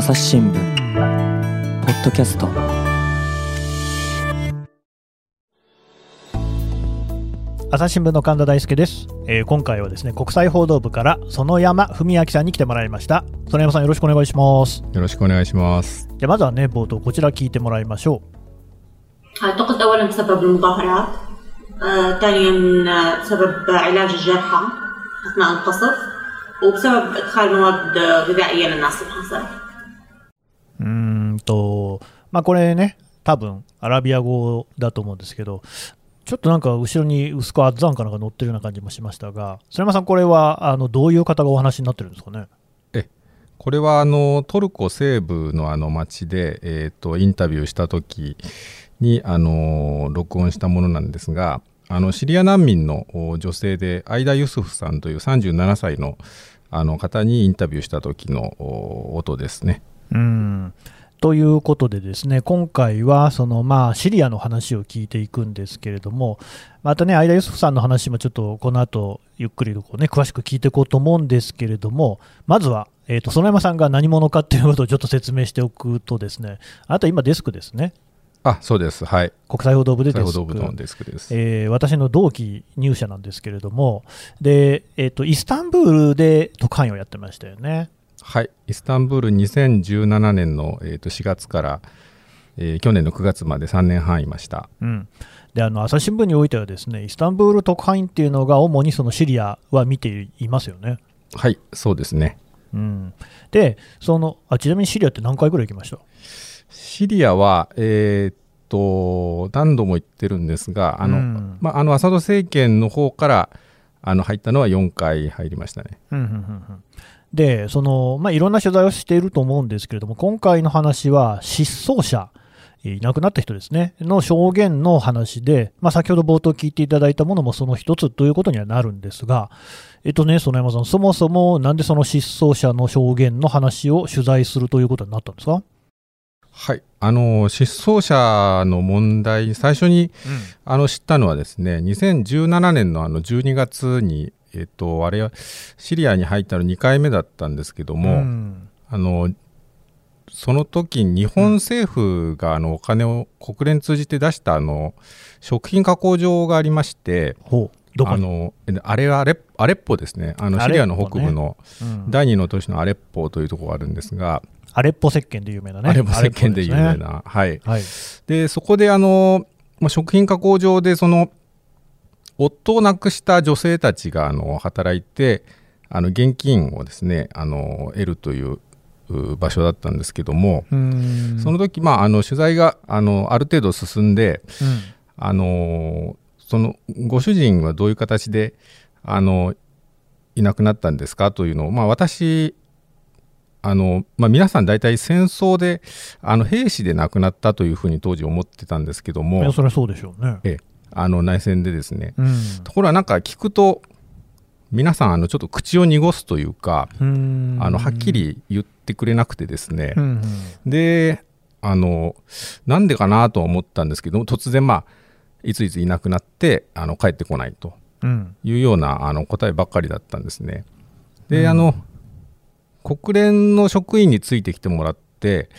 朝日新聞ポッドキャスト朝日新聞の神田大輔です、えー今回はですね国際報道部から園山文明さんに来てもらいました園山さんよろしくお願いしますよろしくお願いします。でまずはね冒頭こちら聞いてもらいましょ أعتقد أولا بسبب المظاهرات آه، ثانيا آه، بسبب علاج الجرحى أثناء القصف وبسبب إدخال مواد آه، غذائية للناس في الحصر うんとまあこれね多分アラビア語だと思うんですけどちょっとなんか後ろに薄くアッザンかなんか乗ってるような感じもしましたが園山さんこれはあのどういう方がお話になってるんですかね？これはあのトルコ西部のあの町で、えー、とインタビューした時にあの録音したものなんですがあのシリア難民のお女性でアイダ・ユスフさんという37歳のあの方にインタビューした時のお音ですね。うんということでですね今回はそのまあシリアの話を聞いていくんですけれどもまたね相田ユスフさんの話もちょっとこの後ゆっくりとこうね詳しく聞いていこうと思うんですけれどもまずはえーと園山さんが何者かっていうことをちょっと説明しておくとですねあなた今デスクですね。あそうです。はい。国際報道部でデ国スクのデスクです。えー私の同期入社なんですけれどもで、えー、とイスタンブールで特派員をやってましたよねはい、イスタンブール2017年の、えー、と4月から、えー去年の9月まで3年半いました。うん、であの朝日新聞においてはですねイスタンブール特派員っていうのが主にそのシリアは見ていますよね。はい、そうですね。うん、でそのあちなみにシリアって何回ぐらい行きました？シリアは、えーっと何度も言ってるんですがあの、うんまあ、あのアサド政権の方からあの入ったのは4回入りましたね。うんうんうんうんでその、まあ、いろんな取材をしていると思うんですけれども今回の話は失踪者えーいなくなった人ですね。の証言の話で、まあ、先ほど冒頭聞いていただいたものもその一つということにはなるんですが、えっとね、園山さん、そもそもなんでその失踪者の証言の話を取材するということになったんですか、はい、あの失踪者の問題最初にあの知ったのはですね2017年のあの12月に、えっとあれはシリアに入ったの2回目だったんですけども、うん。あのその時に日本政府があのお金を国連通じて出したあの食品加工場がありましてほう。どこに、あのえあれはアレアレッポですね。あのシリアの北部のうん。第二の都市のアレッポというところがあるんですが、アレッポ石鹸で有名なね。アレッポ石鹸で有名アレッポですね。な、はい、はい。でそこであの、まあ、食品加工場でその夫を亡くした女性たちがあの働いてあの現金をですねあの得るというう場所だったんですけども、その時、まあ、あの取材があのある程度進んで、うん。あのそのご主人はどういう形であのいなくなったんですか？というのを、まあ、私あの、まあ、皆さん大体戦争であの兵士で亡くなったというふうに当時思ってたんですけどいやもそれはそうでしょうね。ええあの内戦でですねうん。ところがなんか聞くと皆さんあのちょっと口を濁すというかあのはっきり言ってくれなくてですね、うんうん。であのなんでかなとは思ったんですけども突然まあいついついなくなってあの帰ってこないとうん。いうようなあの答えばっかりだったんですね。で、うん。あの国連の職員についてきてもらって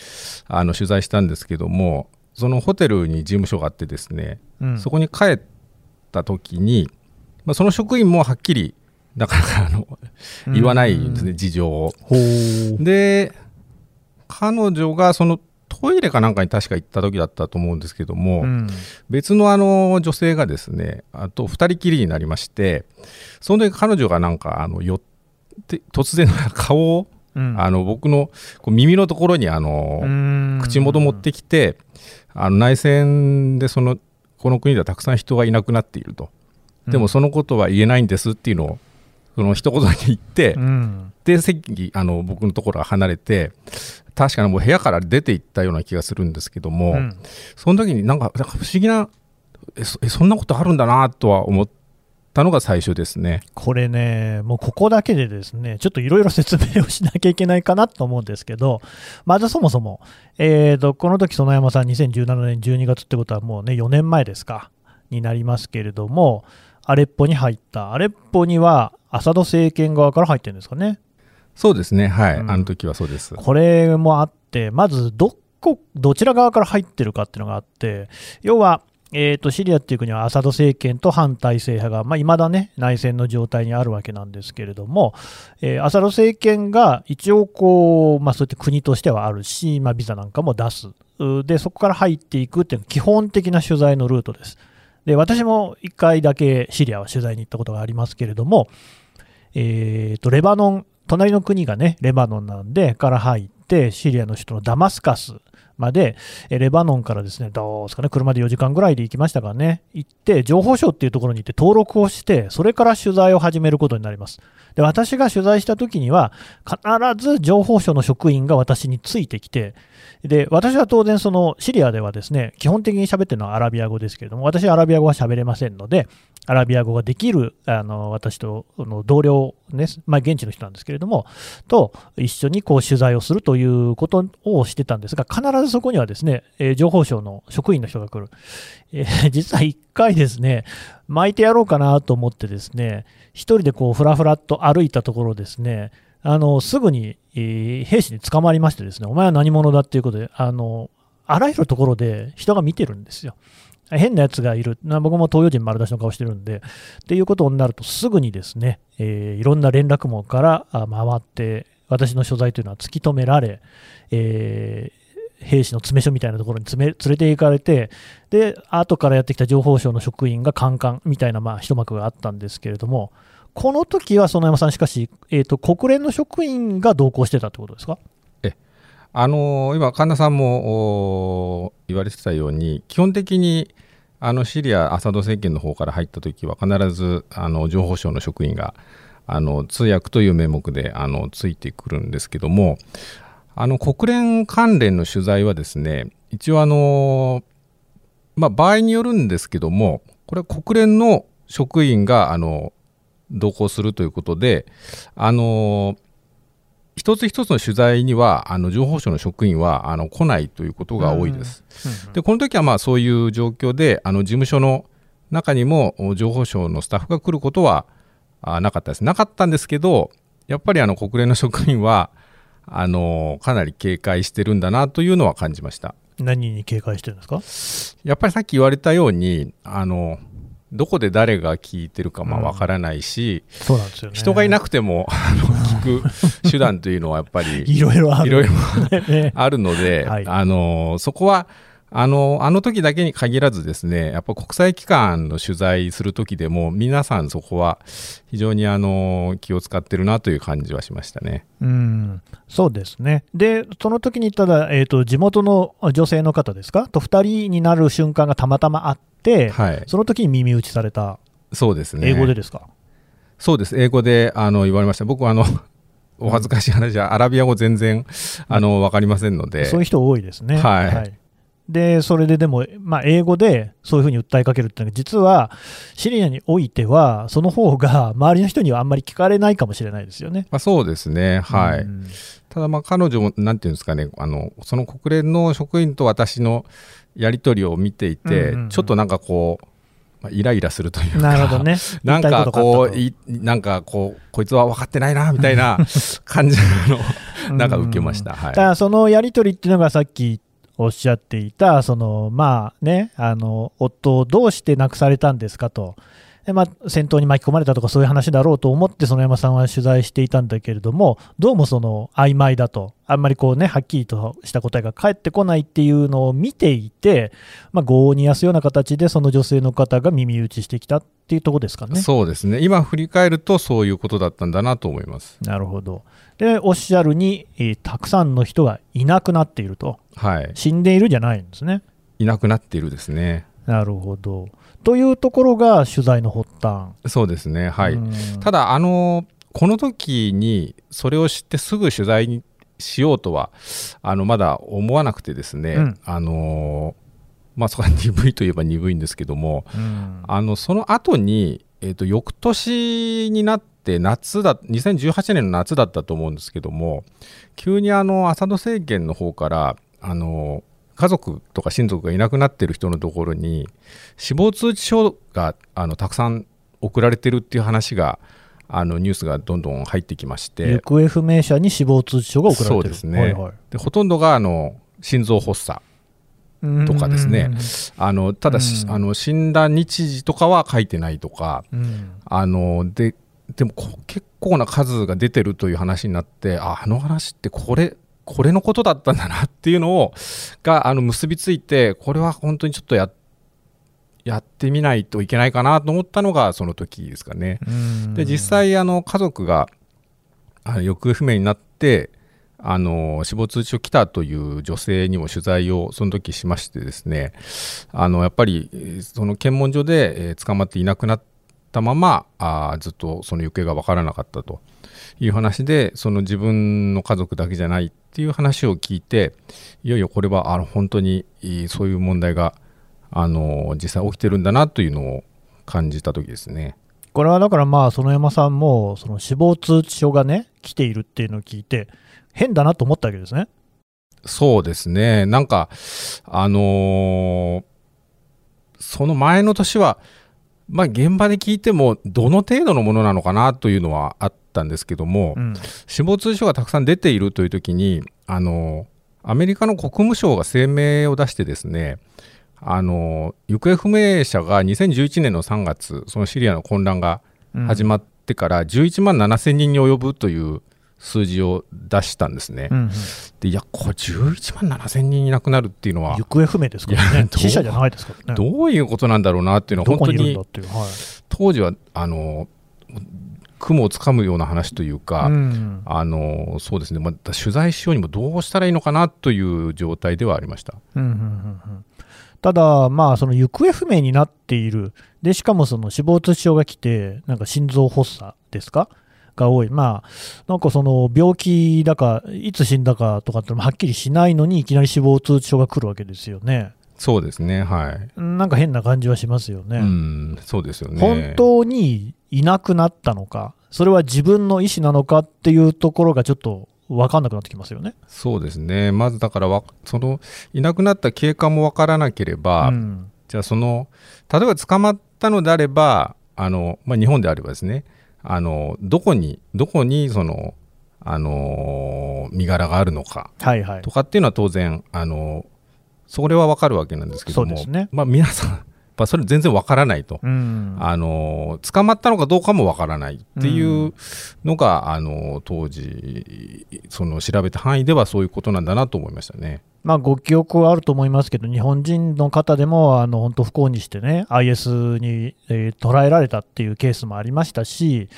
あの取材したんですけどもそのホテルに事務所があってですね、うん。そこに帰った時に、まあ、その職員もはっきりなかなかあの言わないんですね、事情を。で彼女がそのトイレかなんかに確か行った時だったと思うんですけども、うん。別のあの女性がですねあと2人きりになりましてその時彼女がなんかあの寄って突然顔を、うん。あの僕のこう耳のところにあの、口元持ってきてあの内戦でそのこの国ではたくさん人がいなくなっていると。でもそのことは言えないんですっていうのをその一言だけ言って、うん。で席あの僕のところが離れて確かにもう部屋から出て行ったような気がするんですけども、うん。その時になんか不思議なえそんなことあるんだなとは思ったのが最初ですね。これね、もうここだけでですね、ちょっといろいろ説明をしなきゃいけないかなと思うんですけど、まずそもそも、えーと、この時園山さん、2017年12月ってことはもうね、4年前ですか、になりますけれども、アレッポに入った、アレッポにはアサド政権側から入ってるんですかね。そうですね、はい、うんあの時はそうです。これもあって、まずどこ、どちら側から入ってるかっていうのがあって、要は、えー、とシリアっていう国はアサド政権と反体制派が、まあ、未だね、内戦の状態にあるわけなんですけれども、えーアサド政権が一応こう、まあ、そうやって国としてはあるし、まあ、ビザなんかも出す。で、そこから入っていくっていうのが基本的な取材のルートです。で、私も1回だけシリアは取材に行ったことがありますけれども、えー、と、レバノン、隣の国がね、レバノンなんで、から入って、シリアの首都のダマスカスまで、レバノンからですね、どうですかね、車で4時間ぐらいで行きましたからね、行って、情報省っていうところに行って登録をして、それから取材を始めることになります。で、私が取材した時には、必ず情報省の職員が私についてきて、で、私は当然そのシリアではですね、基本的に喋ってるのはアラビア語ですけれども、私はアラビア語は喋れませんので、アラビア語ができるあの私との同僚ね、まあ、現地の人なんですけれども、と一緒にこう取材をするということをしてたんですが、必ずそこにはですね、え情報省の職員の人が来る。えー 実は一回ですね、巻いてやろうかなと思ってですね、一人でこうふらふらっと歩いたところですね、あのすぐに、えー兵士に捕まりましてですね、お前は何者だっていうことで、あのあらゆるところで人が見てるんですよ。変なやつがいる、僕も東洋人丸出しの顔してるんで、っていうことになると、すぐにですね、えーいろんな連絡網から回って、私の所在というのは突き止められ、えー兵士の詰め所みたいなところに詰め連れて行かれて、で、後からやってきた情報省の職員がカンカンみたいな、まあ、一幕があったんですけれども、この時は園山さん、しかし、えーと、国連の職員が同行してたってことですか？えあの今、神田さんも言われてたように、基本的にあのシリア、アサド政権の方から入った時は、必ずあの情報省の職員があの通訳という名目であのついてくるんですけども、あの国連関連の取材はですね、一応あの、まあ、場合によるんですけども、これは国連の職員があの同行するということで、あの一つ一つの取材にはあの情報省の職員はあの来ないということが多いです。でこの時はまあそういう状況であの事務所の中にもお情報省のスタッフが来ることはあなかったです。なかったんですけどやっぱりあの国連の職員はあのかなり警戒してるんだなというのは感じました。何に警戒してるんですか？やっぱりさっき言われたようにあのどこで誰が聞いてるかまあわからないし、そうなんですよね。人がいなくても あの聞く手段というのはやっぱりいろいろある。あるので、はいあのそこはあのあの時だけに限らずですねやっぱ国際機関の取材する時でも皆さんそこは非常にあの気を使ってるなという感じはしましたね。うん、そうですね。で、その時にただ、えーと、地元の女性の方ですか？と2人になる瞬間がたまたまあって、はい、その時に耳打ちされた、そうですね。英語でですか、そうです英語であの言われました。僕はあのお恥ずかしい話はアラビア語全然あの分かりませんので、そういう人多いですね。はいで、それででも、まあ、英語でそういうふうに訴えかけるっていうのは、実はシリアにおいては、その方が周りの人にはあんまり聞かれないかもしれないですよね。まあ、そうですね。はい。うんただまあ彼女もなんていうんですかねあのその国連の職員と私のやり取りを見ていて、うんうんうん。ちょっとなんかこう、まあ、イライラするというかなるほどね。なんかこういなんかこうこいつは分かってないなみたいな 感じのなんか受けました、はい。だそのやり取りっていうのがさっきおっしゃっていた、そのまあね、あの夫をどうして亡くされたんですかと、でまあ、戦闘に巻き込まれたとかそういう話だろうと思って、園山さんは取材していたんだけれども、どうもその曖昧だと、あんまりこうね、はっきりとした答えが返ってこないっていうのを見ていて、まあ、業を煮やすような形で、その女性の方が耳打ちしてきたっていうところですかね。そうですね今振り返るとそういうことだったんだなと思いますなるほど。で、おっしゃるに、えーたくさんの人がいなくなっていると。はい死んでいるじゃないんですね。いなくなっているですねなるほど。というところが取材の発端。そうですねはい、うんただあのこの時にそれを知ってすぐ取材にしようとはあのまだ思わなくてですね、うんあのまあそこは鈍いといえば鈍いんですけどもうんあのその後に、えー、と翌年になって夏だ2018年の夏だったと思うんですけども急にあのアサド政権の方からあの家族とか親族がいなくなってる人のところに死亡通知書があのたくさん送られてるっていう話があのニュースがどんどん入ってきまして。行方不明者に死亡通知書が送られてる。そうですね。はいはい。でほとんどがあの心臓発作とかですね。あのただし、うん。あの死んだ日時とかは書いてないとかうんうん。あのででもこ結構な数が出てるという話になってああの話ってこれこれのことだったんだなっていうのをがあの結びついてこれは本当にちょっとややってみないといけないかなと思ったのがその時ですかね。うん。で実際あの家族があの行方不明になってあの死亡通知書来たという女性にも取材をその時しましてですね。あのやっぱりえーその検問所で、えー捕まっていなくなったままあーずっとその行方が分からなかったという話でその自分の家族だけじゃないっていう話を聞いていよいよこれはあの本当にそういう問題があの実際起きてるんだなというのを感じた時ですね。これはだからまあ園山さんもその死亡通知書がね来ているっていうのを聞いて変だなと思ったわけですね。そうですね。なんか、あのーその前の年は、まあ現場で聞いても、どの程度のものなのかなというのはあったんですけども、うん。死亡通知書がたくさん出ているという時に、あのーアメリカの国務省が声明を出してですね、あのー行方不明者が2011年の3月、そのシリアの混乱がうん始まってから11万7000人に及ぶという数字を出したんですね。うんうん。でいやこれ11万7000人いなくなるっていうのは。行方不明ですからね。死者じゃないですからね。どういうことなんだろうなっていうのは本当にはい。当時はあの雲をつかむような話というか、うんあのそうですね、また取材しようにもどうしたらいいのかなという状態ではありました。うんうんうんうんただ、まあ、その行方不明になっている、でしかもその死亡通知書が来て、なんか心臓発作ですか？が多い、まあ、なんかその病気だか、いつ死んだかとかってはっきりしないのに、いきなり死亡通知書が来るわけですよね。そうですね、はい。なんか変な感じはしますよね。うん、そうですよね。本当にいなくなったのか、それは自分の意思なのかっていうところがちょっと分かんなくなってきますよね。そうですね、まずだからわ、そのいなくなった経過もわからなければ、うんじゃあその例えば捕まったのであればあの、まあ、日本であればですねあのどこにどこにそのあの身柄があるのかはいはいと。かっていうのは当然あのそれは分かるわけなんですけどもねまあ、皆さんやっぱそれ全然分からないと、うん。あの捕まったのかどうかも分からないっていうのが、あの当時その調べた範囲ではそういうことなんだなと思いましたね。まあ、ご記憶はあると思いますけど、日本人の方でもあの本当不幸にしてね、IS に、えー捉えられたっていうケースもありましたし、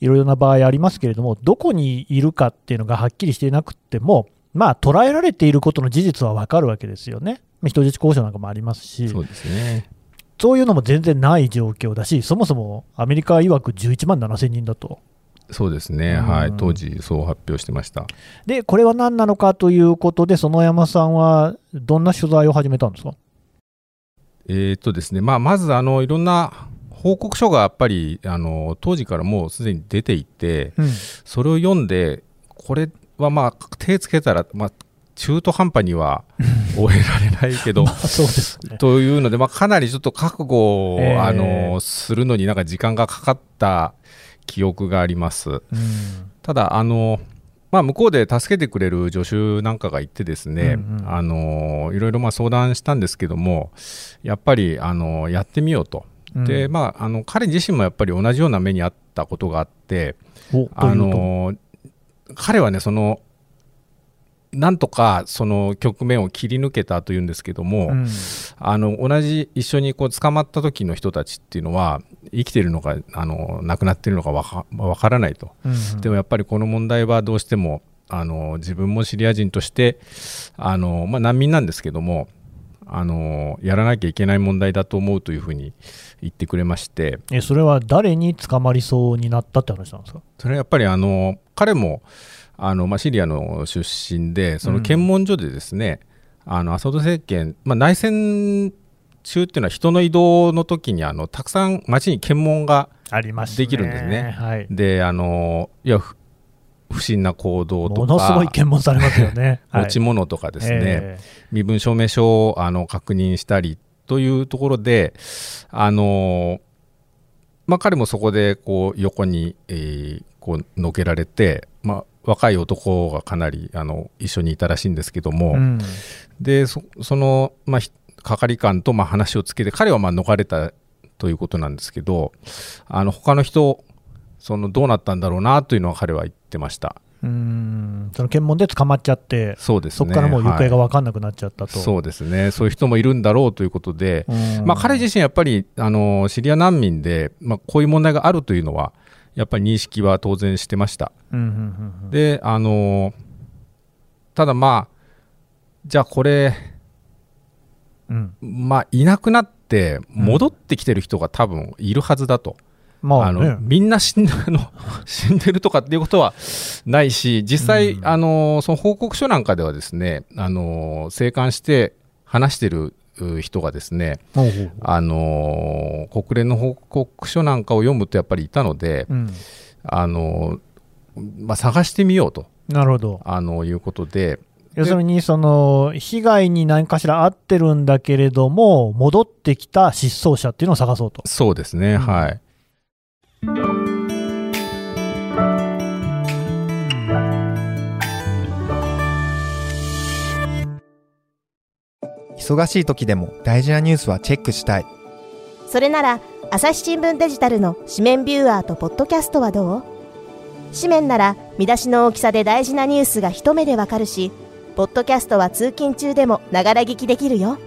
いろいろな場合ありますけれども、どこにいるかっていうのがはっきりしていなくても、まあ、捉えられていることの事実はわかるわけですよね。まあ人質交渉なんかもありますし、そうですねそういうのも全然ない状況だし、そもそもアメリカ曰く11万7000人だと。そうですね、うん。はい、当時そう発表してました。で、これは何なのかということで、園山さんはどんな取材を始めたんですか？えーっとですね、まあ、まずあのいろんな報告書がやっぱりあの当時からもうすでに出ていて、うん。それを読んで、これはまあ手つけたら、まあ、中途半端には 終えられないけどまあ、そうですね。というので、まあ、かなりちょっと覚悟を、えーあのするのになんか時間がかかった記憶があります。うんただあの、まあ、向こうで助けてくれる助手なんかがいてですね、うんうんあのいろいろまあ相談したんですけどもやっぱりあのやってみようと。うんでまあ、あの彼自身もやっぱり同じような目にあったことがあって、おあの彼はねそのなんとかその局面を切り抜けたというんですけども、うん。あの同じ一緒にこう捕まった時の人たちっていうのは生きてるのかあの亡くなってるのかわかわからないと。うんでもやっぱりこの問題はどうしてもあの自分もシリア人としてあの、まあ、難民なんですけどもあのやらなきゃいけない問題だと思うというふうに言ってくれまして。えそれは誰に捕まりそうになったって話なんですか？それはやっぱりあの彼もあの、まあ、シリアの出身でその検問所でですね、あのアサド政権、まあ、内戦中っていうのは人の移動の時にあのたくさん街に検問ができるんですね。はい、であのいやふ不審な行動とかものすごい検問されますよね。持ち物とかですね、え。身分証明書をあの確認したりというところで、あのまあ、彼もそこでこう横に、えーこうのけられて、まあ、若い男がかなりあの一緒にいたらしいんですけども、うん。でそその、まあ、ひ係官とまあ話をつけて彼はまあ逃れたということなんですけどあの他の人そのどうなったんだろうなというのは彼は言ってました。うん。その検問で捕まっちゃって、そうですね。そこからもう行方がは分かんなくなっちゃったい。と。そうですね。そういう人もいるんだろうということで、うん。まあ、彼自身やっぱりあのシリア難民で、まあ、こういう問題があるというのはやっぱり認識は当然してました。うんうんうんうん。であのただまあじゃあこれうん。まあいなくなって戻ってきてる人が多分いるはずだと、あまあね。のみんな死んだあの 死んでるとかっていうことはないし実際、うん。あのその報告書なんかではですねあの生還して話してるう人がですねあの国連の報告書なんかを読むとやっぱりいたので、うんあのまあ、探してみようとなるほど。あのいうことで要するに、その、被害に何かしらあってるんだけれども、戻ってきた失踪者っていうのを探そうと。そうですね、うんはい。忙しい時でも大事なニュースはチェックしたい。それなら朝日新聞デジタルの紙面ビューアーとポッドキャストはどう？紙面なら見出しの大きさで大事なニュースが一目でわかるしポッドキャストは通勤中でもながら聞きできるよ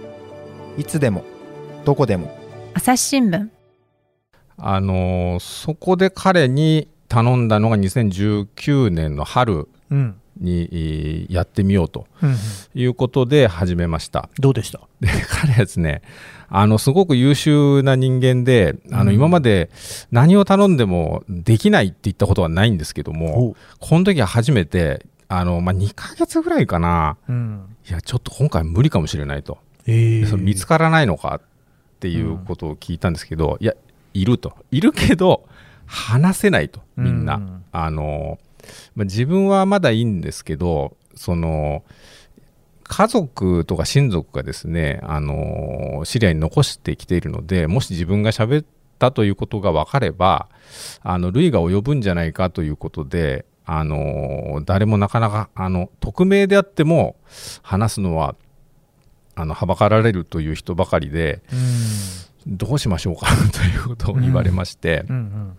いつでも、どこでも。朝日新聞あのそこで彼に頼んだのが2019年の春うん。にえーやってみようとうんうんいうことで始めました。どうでした？で彼はですねあのすごく優秀な人間であのうん今まで何を頼んでもできないって言ったことはないんですけども、ほこの時は初めてあの、まあ、2ヶ月ぐらいかなう。うん。いやちょっと今回無理かもしれないと。ええその見つからないのかっていうことを聞いたんですけど、いやいるといるけど話せないとみんな、うんあのまあ自分はまだいいんですけどその家族とか親族がですねあのシリアに残してきているのでもし自分が喋ったということが分かればあの類が及ぶんじゃないかということであの誰もなかなかあの匿名であっても話すのはあのはばかられるという人ばかりでどうしましょうか ということを言われまして、うん。うん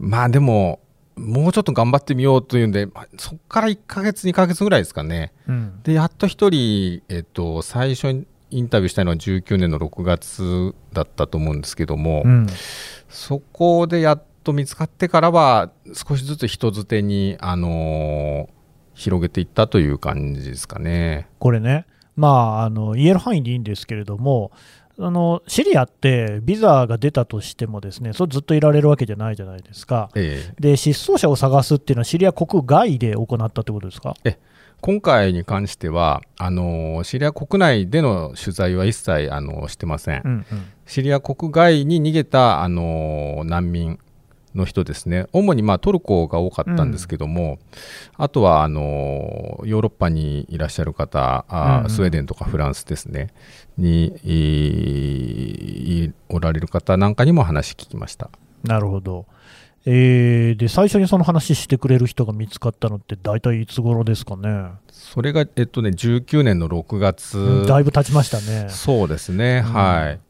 まあでももうちょっと頑張ってみようというんでまあそこから1ヶ月2ヶ月ぐらいですかねうん。うん。でやっと1人、えっと、最初にインタビューしたのは19年の6月だったと思うんですけども、うん。そこでやっと見つかってからは少しずつ人づてに、あのー広げていったという感じですかね。これね、まあ、あの言える範囲でいいんですけれども、あのシリアってビザが出たとしても、ですねそれずっといられるわけじゃないじゃないですか。ええで、失踪者を探すっていうのは、シリア国外で行ったってことですか？今回に関してはあのシリア国内での取材は一切あのしてません、うんうん。シリア国外に逃げたあの難民の人ですね。主にまあトルコが多かったんですけども、あとはあのヨーロッパにいらっしゃる方あ、うんうん。スウェーデンとかフランスですね。におられる方なんかにも話聞きました。なるほど。えーで、最初にその話してくれる人が見つかったのって、大体いつ頃ですかね？それが、えっとね、19年の6月、だいぶ経ちましたね。そうですね、はい。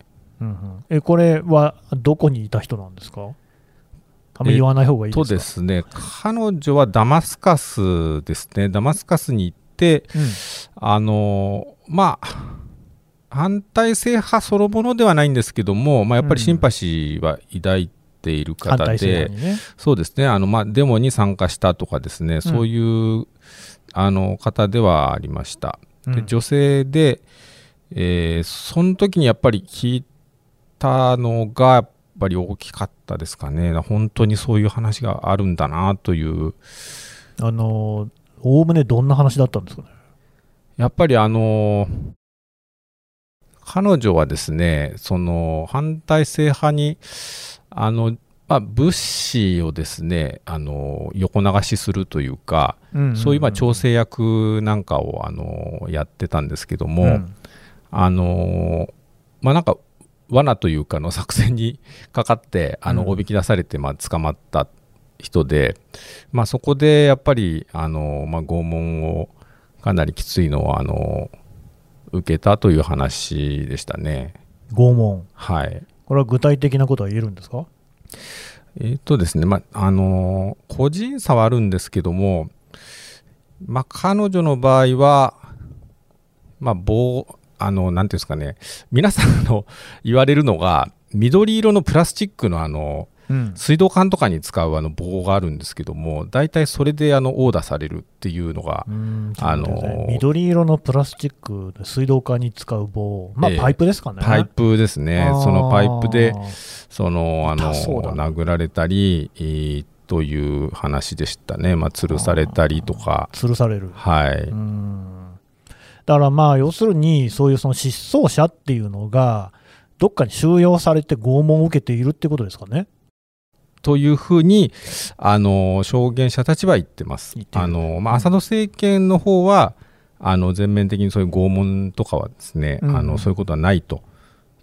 うんうん、えこれはどこにいた人なんですか？あんまり言わない方がいいですか、とですね、彼女はダマスカスですね、ダマスカスに行って、うん。あのまあ、反体制派そのものではないんですけども、まあ、やっぱりシンパシーは抱いている方で、度にね。そうですね、あのまあ、デモに参加したとかですね、そういうあの方ではありました。うん。で女性で、えーその時にやっぱり聞いたのが、ぱり大きかったですかね、本当にそういう話があるんだなという、あのおおむねどんな話だったんですかね？やっぱりあの彼女はですね、その反体制派に、あのまあ、物資をですねあの横流しするというか、うんんん。そういうまあ調整役なんかをあのやってたんですけども、うん。あのまあなんか罠というかの作戦にかかってあのうんおびき出されて、まあ、捕まった人で、まあ、そこでやっぱりあの、まあ、拷問をかなりきついのをあの受けたという話でしたね。拷問。はいこれは具体的なことは言えるんですか？えーとですね、まあ、あの個人差はあるんですけども、まあ、彼女の場合は、まあ、棒、あの、なんていうんですかね、皆さんの 言われるのが、緑色のプラスチックのあの、うん。水道管とかに使うあの棒があるんですけども、大体それであの、殴打されるっていうのが、うんあの緑色のプラスチックで水道管に使う棒、まあ、ええパイプですかね。パイプですね。そのパイプで、その、あの、痛そうだな殴られたり、えーという話でしたね。まあ、吊るされたりとか、吊るされる。はい。うんだからまあ、要するに、そういうその失踪者っていうのが、どっかに収容されて拷問を受けているってことですかね。というふうに、あの、証言者たちは言ってます。あの、まあ、アサド政権の方は、あの、全面的にそういう拷問とかはですね、うん。あの、そういうことはないと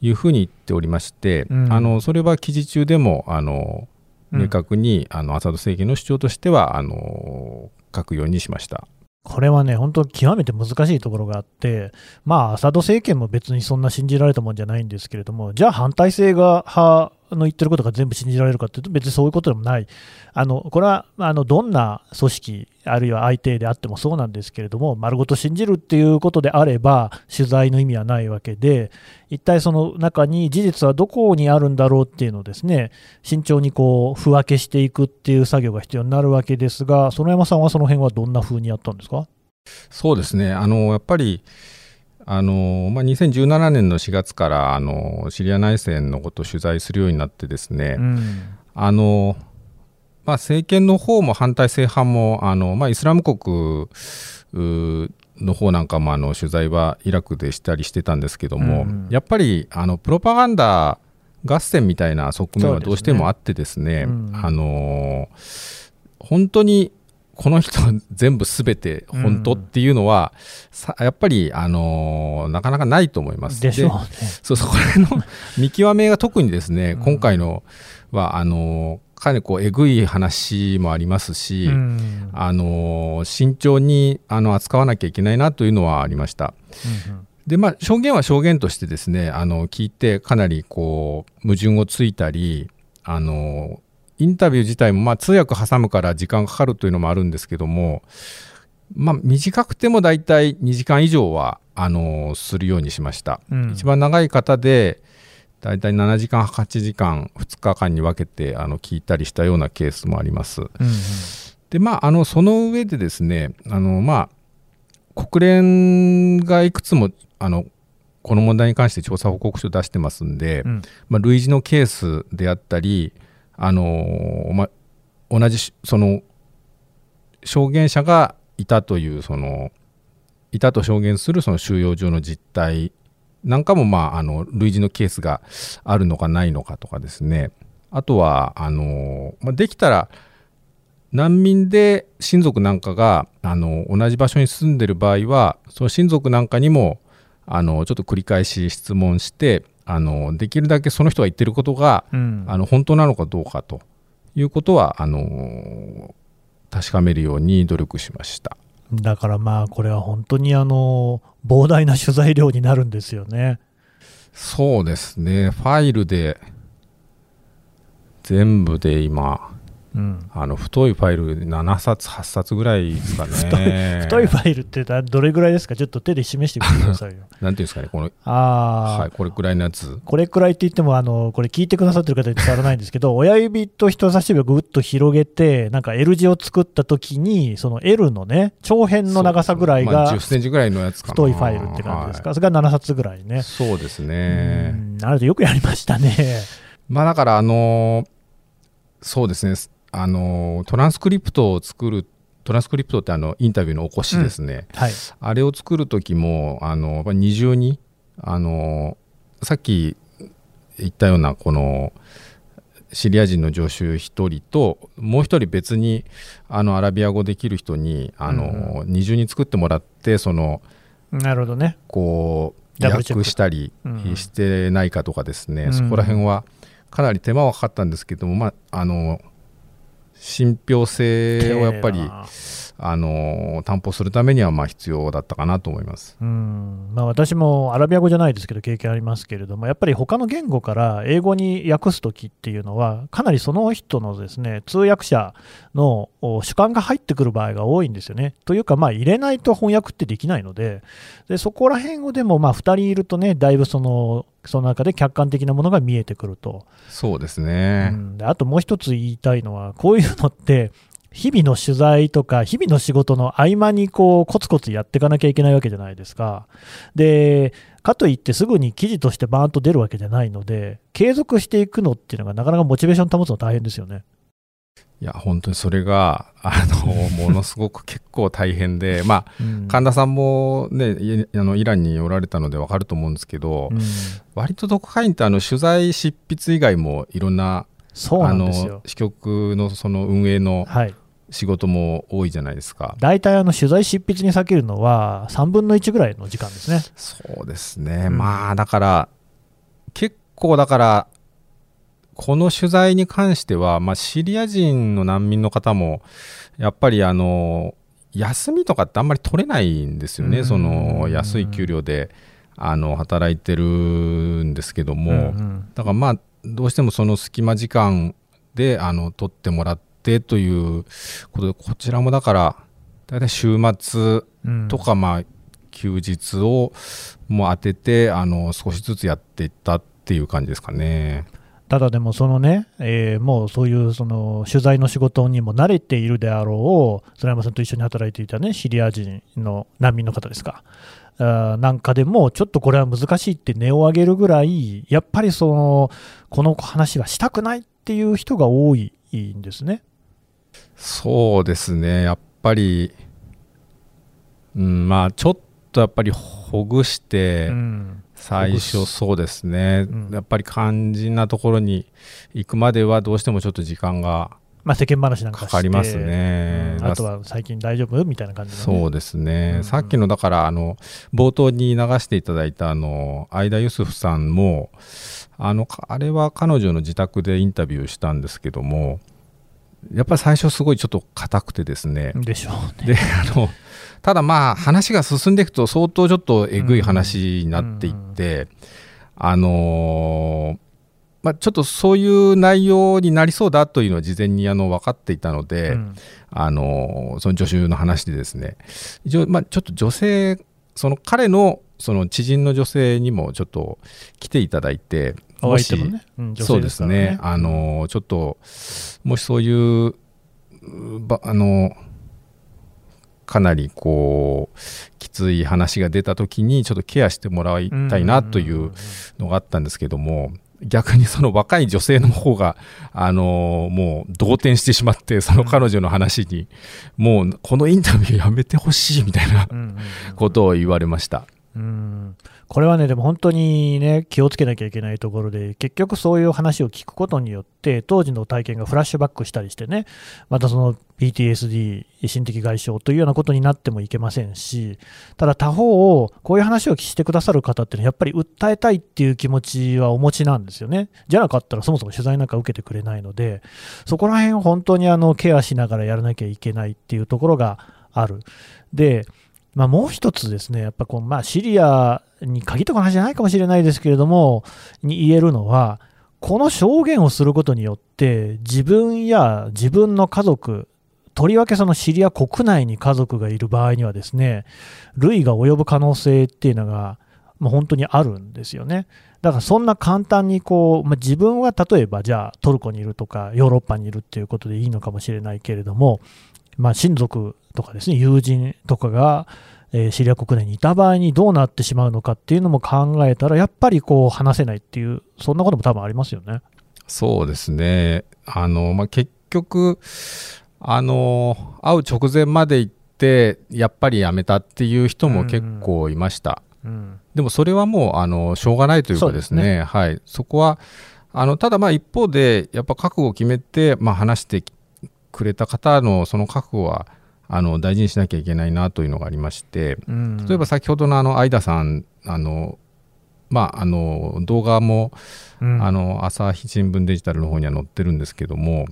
いうふうに言っておりまして、うん。あの、それは記事中でも、あの、うん。明確に、あの、アサド政権の主張としては、あの、書くようにしました。これはね、本当、極めて難しいところがあって、まあ、アサド政権も別にそんな信じられたもんじゃないんですけれども、じゃあ反対性が派の言ってることが全部信じられるかというと、別にそういうことでもない、あのこれはあのどんな組織、あるいは相手であってもそうなんですけれども、丸ごと信じるっていうことであれば、取材の意味はないわけで、一体その中に事実はどこにあるんだろうっていうのをですね、慎重にこう、ふ分けしていくっていう作業が必要になるわけですが、園山さんはその辺はどんな風にやったんですか？そうですね、あのやっぱりあの、まあ、2017年の4月からあのシリア内戦のことを取材するようになってですね、うん。あのまあ、政権の方も反体制派もあの、まあ、イスラム国うの方なんかもあの取材はイラクでしたりしてたんですけども、うんやっぱりあのプロパガンダ合戦みたいな側面はどうしてもあってですねねうん。あの本当にこの人全部すべて本当っていうのは、さやっぱり、あのなかなかないと思います。でしょうね。そうそこら辺の 見極めが特にですね、うん今回のはあのかなりこうえぐい話もありますし、うんあの慎重にあの扱わなきゃいけないなというのはありました。うんでまあ証言は証言としてですねあの聞いてかなりこう矛盾をついたりあのインタビュー自体もまあ通訳挟むから時間かかるというのもあるんですけども、まあ、短くても大体2時間以上はあのするようにしました。うん一番長い方で大体7時間8時間2日間に分けてあの聞いたりしたようなケースもあります。うんでまああのその上でですねあのまあ国連がいくつもあのこの問題に関して調査報告書を出してますんで、うんまあ、類似のケースであったりあの、ま、同じその証言者がいたというそのいたと証言するその収容所の実態なんかも、まあ、あの類似のケースがあるのかないのかとかですね。あとはあの、ま、できたら難民で親族なんかがあの同じ場所に住んでる場合はその親族なんかにもあのちょっと繰り返し質問してあのできるだけその人が言ってることがうんあの本当なのかどうかということはあの確かめるように努力しました。だからまあこれは本当にあの膨大な取材量になるんですよね。そうですねファイルで全部で今うん。あの太いファイル7冊8冊ぐらいですかね。太いファイルってだどれぐらいですか？ちょっと手で示してみてくださいよ。なんていうんですかねこのああ、はいこれくらいのやつ。これくらいって言ってもあのこれ聞いてくださってる方に伝わらないんですけど 親指と人差し指をぐっと広げてなんか L 字を作った時にその L のね長辺の長さぐらいまあ、が10センチぐらいのやつかな。太いファイルって感じですか、それが7冊ぐらいはいね。そうですね。うん。なるほどよくやりましたね。まあだからあのーそうですねあのートランスクリプトを作るトランスクリプトってあのインタビューの起こしですね、はい。あれを作る時もあの二重にあのさっき言ったようなこのシリア人の助手1人ともう1人別にあのアラビア語できる人にあの、二重に作ってもらってそのなるほどね。こう訳したりうんしてないかとかですね、うん。そこら辺はかなり手間はかかったんですけども、まあ、あの信憑性をやっぱりあの担保するためにはまあ必要だったかなと思います。うんまあ、私もアラビア語じゃないですけど経験ありますけれどもやっぱり他の言語から英語に訳すときっていうのはかなりその人のですね通訳者のお主観が入ってくる場合が多いんですよね。というか、まあ、入れないと翻訳ってできないのででそこら辺をでもまあ2人いるとねだいぶそのその中で客観的なものが見えてくると。そうですうね、んであともう一つ言いたいのは、こういうのって、日々の取材とか、日々の仕事の合間にこうコツコツやっていかなきゃいけないわけじゃないですか。で、かといってすぐに記事としてバーンと出るわけじゃないので、継続していくのっていうのがなかなかモチベーション保つの大変ですよね。いや本当にそれがあのものすごく結構大変で、まあ、うん神田さんも、ね、いあのイランにおられたので分かると思うんですけど、うん割と読解員ってあの取材執筆以外もいろんなそうあのなんですよ。支局のその運営のはい、仕事も多いじゃないですか。大体あの取材執筆に避けるのは3分の1ぐらいの時間ですね。そうですね、うん。まあだから結構だからこの取材に関しては、まあ、シリア人の難民の方もやっぱりあの休みとかってあんまり取れないんですよね、うん。その安い給料であの働いてるんですけども、うん。だからまあどうしてもその隙間時間であの取ってもらってということでこちらもだから大体週末うんとか、まあ休日をもう当ててあの少しずつやっていったっていう感じですかね。ただでもそのね、えーもうそういうその取材の仕事にも慣れているであろう、曽山さんと一緒に働いていたね、シリア人の難民の方ですか、あーなんかでも、ちょっとこれは難しいって値を上げるぐらい、やっぱりそのこの話はしたくないっていう人が多いんですね。そうですね。やっぱり、うん、まあちょっとやっぱりほぐして、うん。最初そうですね、うん。やっぱり肝心なところに行くまではどうしてもちょっと時間がまあ、世間話なんかかかりますね。うん。あとは最近大丈夫みたいな感じの、ね、そうですね、うん。さっきのだからあの冒頭に流していただいたあの相田ユスフさんもあのかあれは彼女の自宅でインタビューしたんですけどもやっぱり最初すごいちょっと硬くてですね、でしょうね。であのただまあ話が進んでいくと相当ちょっとえぐい話になっていって、あのーまあ、ちょっとそういう内容になりそうだというのは事前にあの分かっていたので、うん。あのーその助手の話でですね。一応、まあ、ちょっと女性その彼のその知人の女性にもちょっと来ていただいてお相手もね、うん女そうで性ですからすね。あのちょっともしそういううばあのかなりこうきつい話が出た時にちょっとケアしてもらいたいなというのがあったんですけども逆にその若い女性の方があのもう動転してしまってその彼女の話にもうこのインタビューやめてほしいみたいなことを言われました。うんこれはね、でも本当にね、気をつけなきゃいけないところで、結局そういう話を聞くことによって、当時の体験がフラッシュバックしたりしてね、またその PTSD、心的外傷というようなことになってもいけませんし、ただ他方、こういう話をしてくださる方ってのは、やっぱり訴えたいっていう気持ちはお持ちなんですよね。じゃなかったらそもそも取材なんか受けてくれないので、そこら辺を本当にあのケアしながらやらなきゃいけないっていうところがある。で、まあ、もう一つですね、やっぱこう、まあ、シリアに限った話じゃないかもしれないですけれども、に言えるのは、この証言をすることによって、自分や自分の家族、とりわけそのシリア国内に家族がいる場合にはですね、類が及ぶ可能性っていうのが、まあ、本当にあるんですよね。だからそんな簡単にこう、まあ、自分は例えばじゃあトルコにいるとかヨーロッパにいるっていうことでいいのかもしれないけれども、まあ、親族とかですね、友人とかが、えーシリア国内にいた場合にどうなってしまうのかっていうのも考えたら、やっぱりこう話せないっていう、そんなことも多分ありますよね。そうですね。あの、まあ、結局、あの、会う直前まで行って、やっぱりやめたっていう人も結構いました。うんでもそれはもう、あの、しょうがないというかですね、そうですはい。そこは、あの、ただまあ一方で、やっぱ覚悟を決めて、まあ話してくれた方のその覚悟は、あの、大事にしなきゃいけないなというのがありまして、うん。例えば先ほどのあの、相田さん、あの、まあ、あの動画も、うん。あの朝日新聞デジタルの方には載ってるんですけども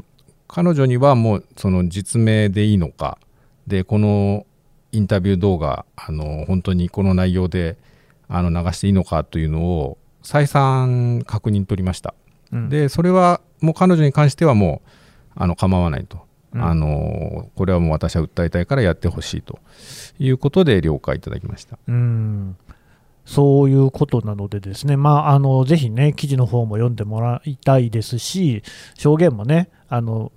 彼女にはもうその実名でいいのかでこのインタビュー動画あの本当にこの内容であの流していいのかというのを再三確認取りました。うん。でそれはもう彼女に関してはもうあの構わないと、うん。あのこれはもう私は訴えたいからやってほしいということで了解いただきました。うん。そういうことなので、ですね、まあ、あのぜひね、記事の方も読んでもらいたいですし、証言もね、あの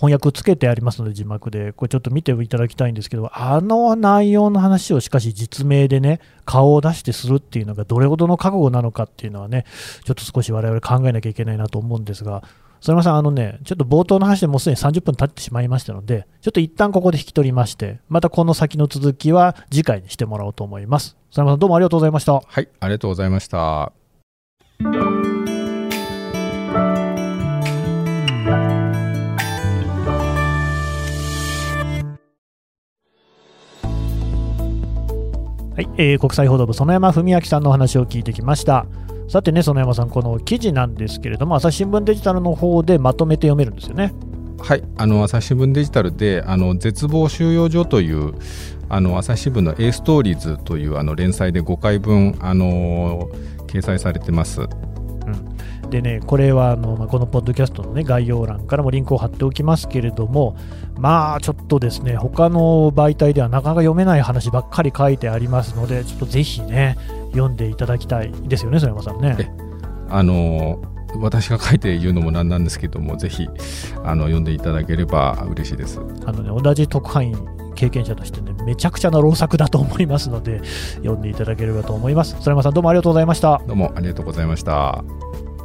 翻訳つけてありますので、字幕で、これちょっと見ていただきたいんですけど、あの内容の話をしかし実名でね、顔を出してするっていうのがどれほどの覚悟なのかっていうのはね、ちょっと少し我々考えなきゃいけないなと思うんですが、曽山さん、あのね、ちょっと冒頭の話でもうすでに30分経ってしまいましたので、ちょっと一旦ここで引き取りまして、またこの先の続きは次回にしてもらおうと思います。曽山さん、どうもありがとうございました。はい、ありがとうございました。はい、えー国際報道部園山文明さんのお話を聞いてきました。さてね、園山さん、この記事なんですけれども、朝日新聞デジタルの方でまとめて読めるんですよね。はい、あの朝日新聞デジタルであの絶望収容所というあの朝日新聞の A ストーリーズというあの連載で5回分あの掲載されてます。でね、これはあの、まあ、このポッドキャストの、ね、概要欄からもリンクを貼っておきますけれども、まあちょっとですね、他の媒体ではなかなか読めない話ばっかり書いてありますので、ちょっとぜひね、読んでいただきたいですよね、曽山さんね。えあの私が書いて言うのもなんなんですけどもぜひあの読んでいただければ嬉しいです。あのね、同じ特派員経験者としてね、めちゃくちゃな老作だと思いますので、読んでいただければと思います。曽山さん、どうもありがとうございました。どうもありがとうございました。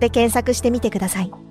で検索してみてください。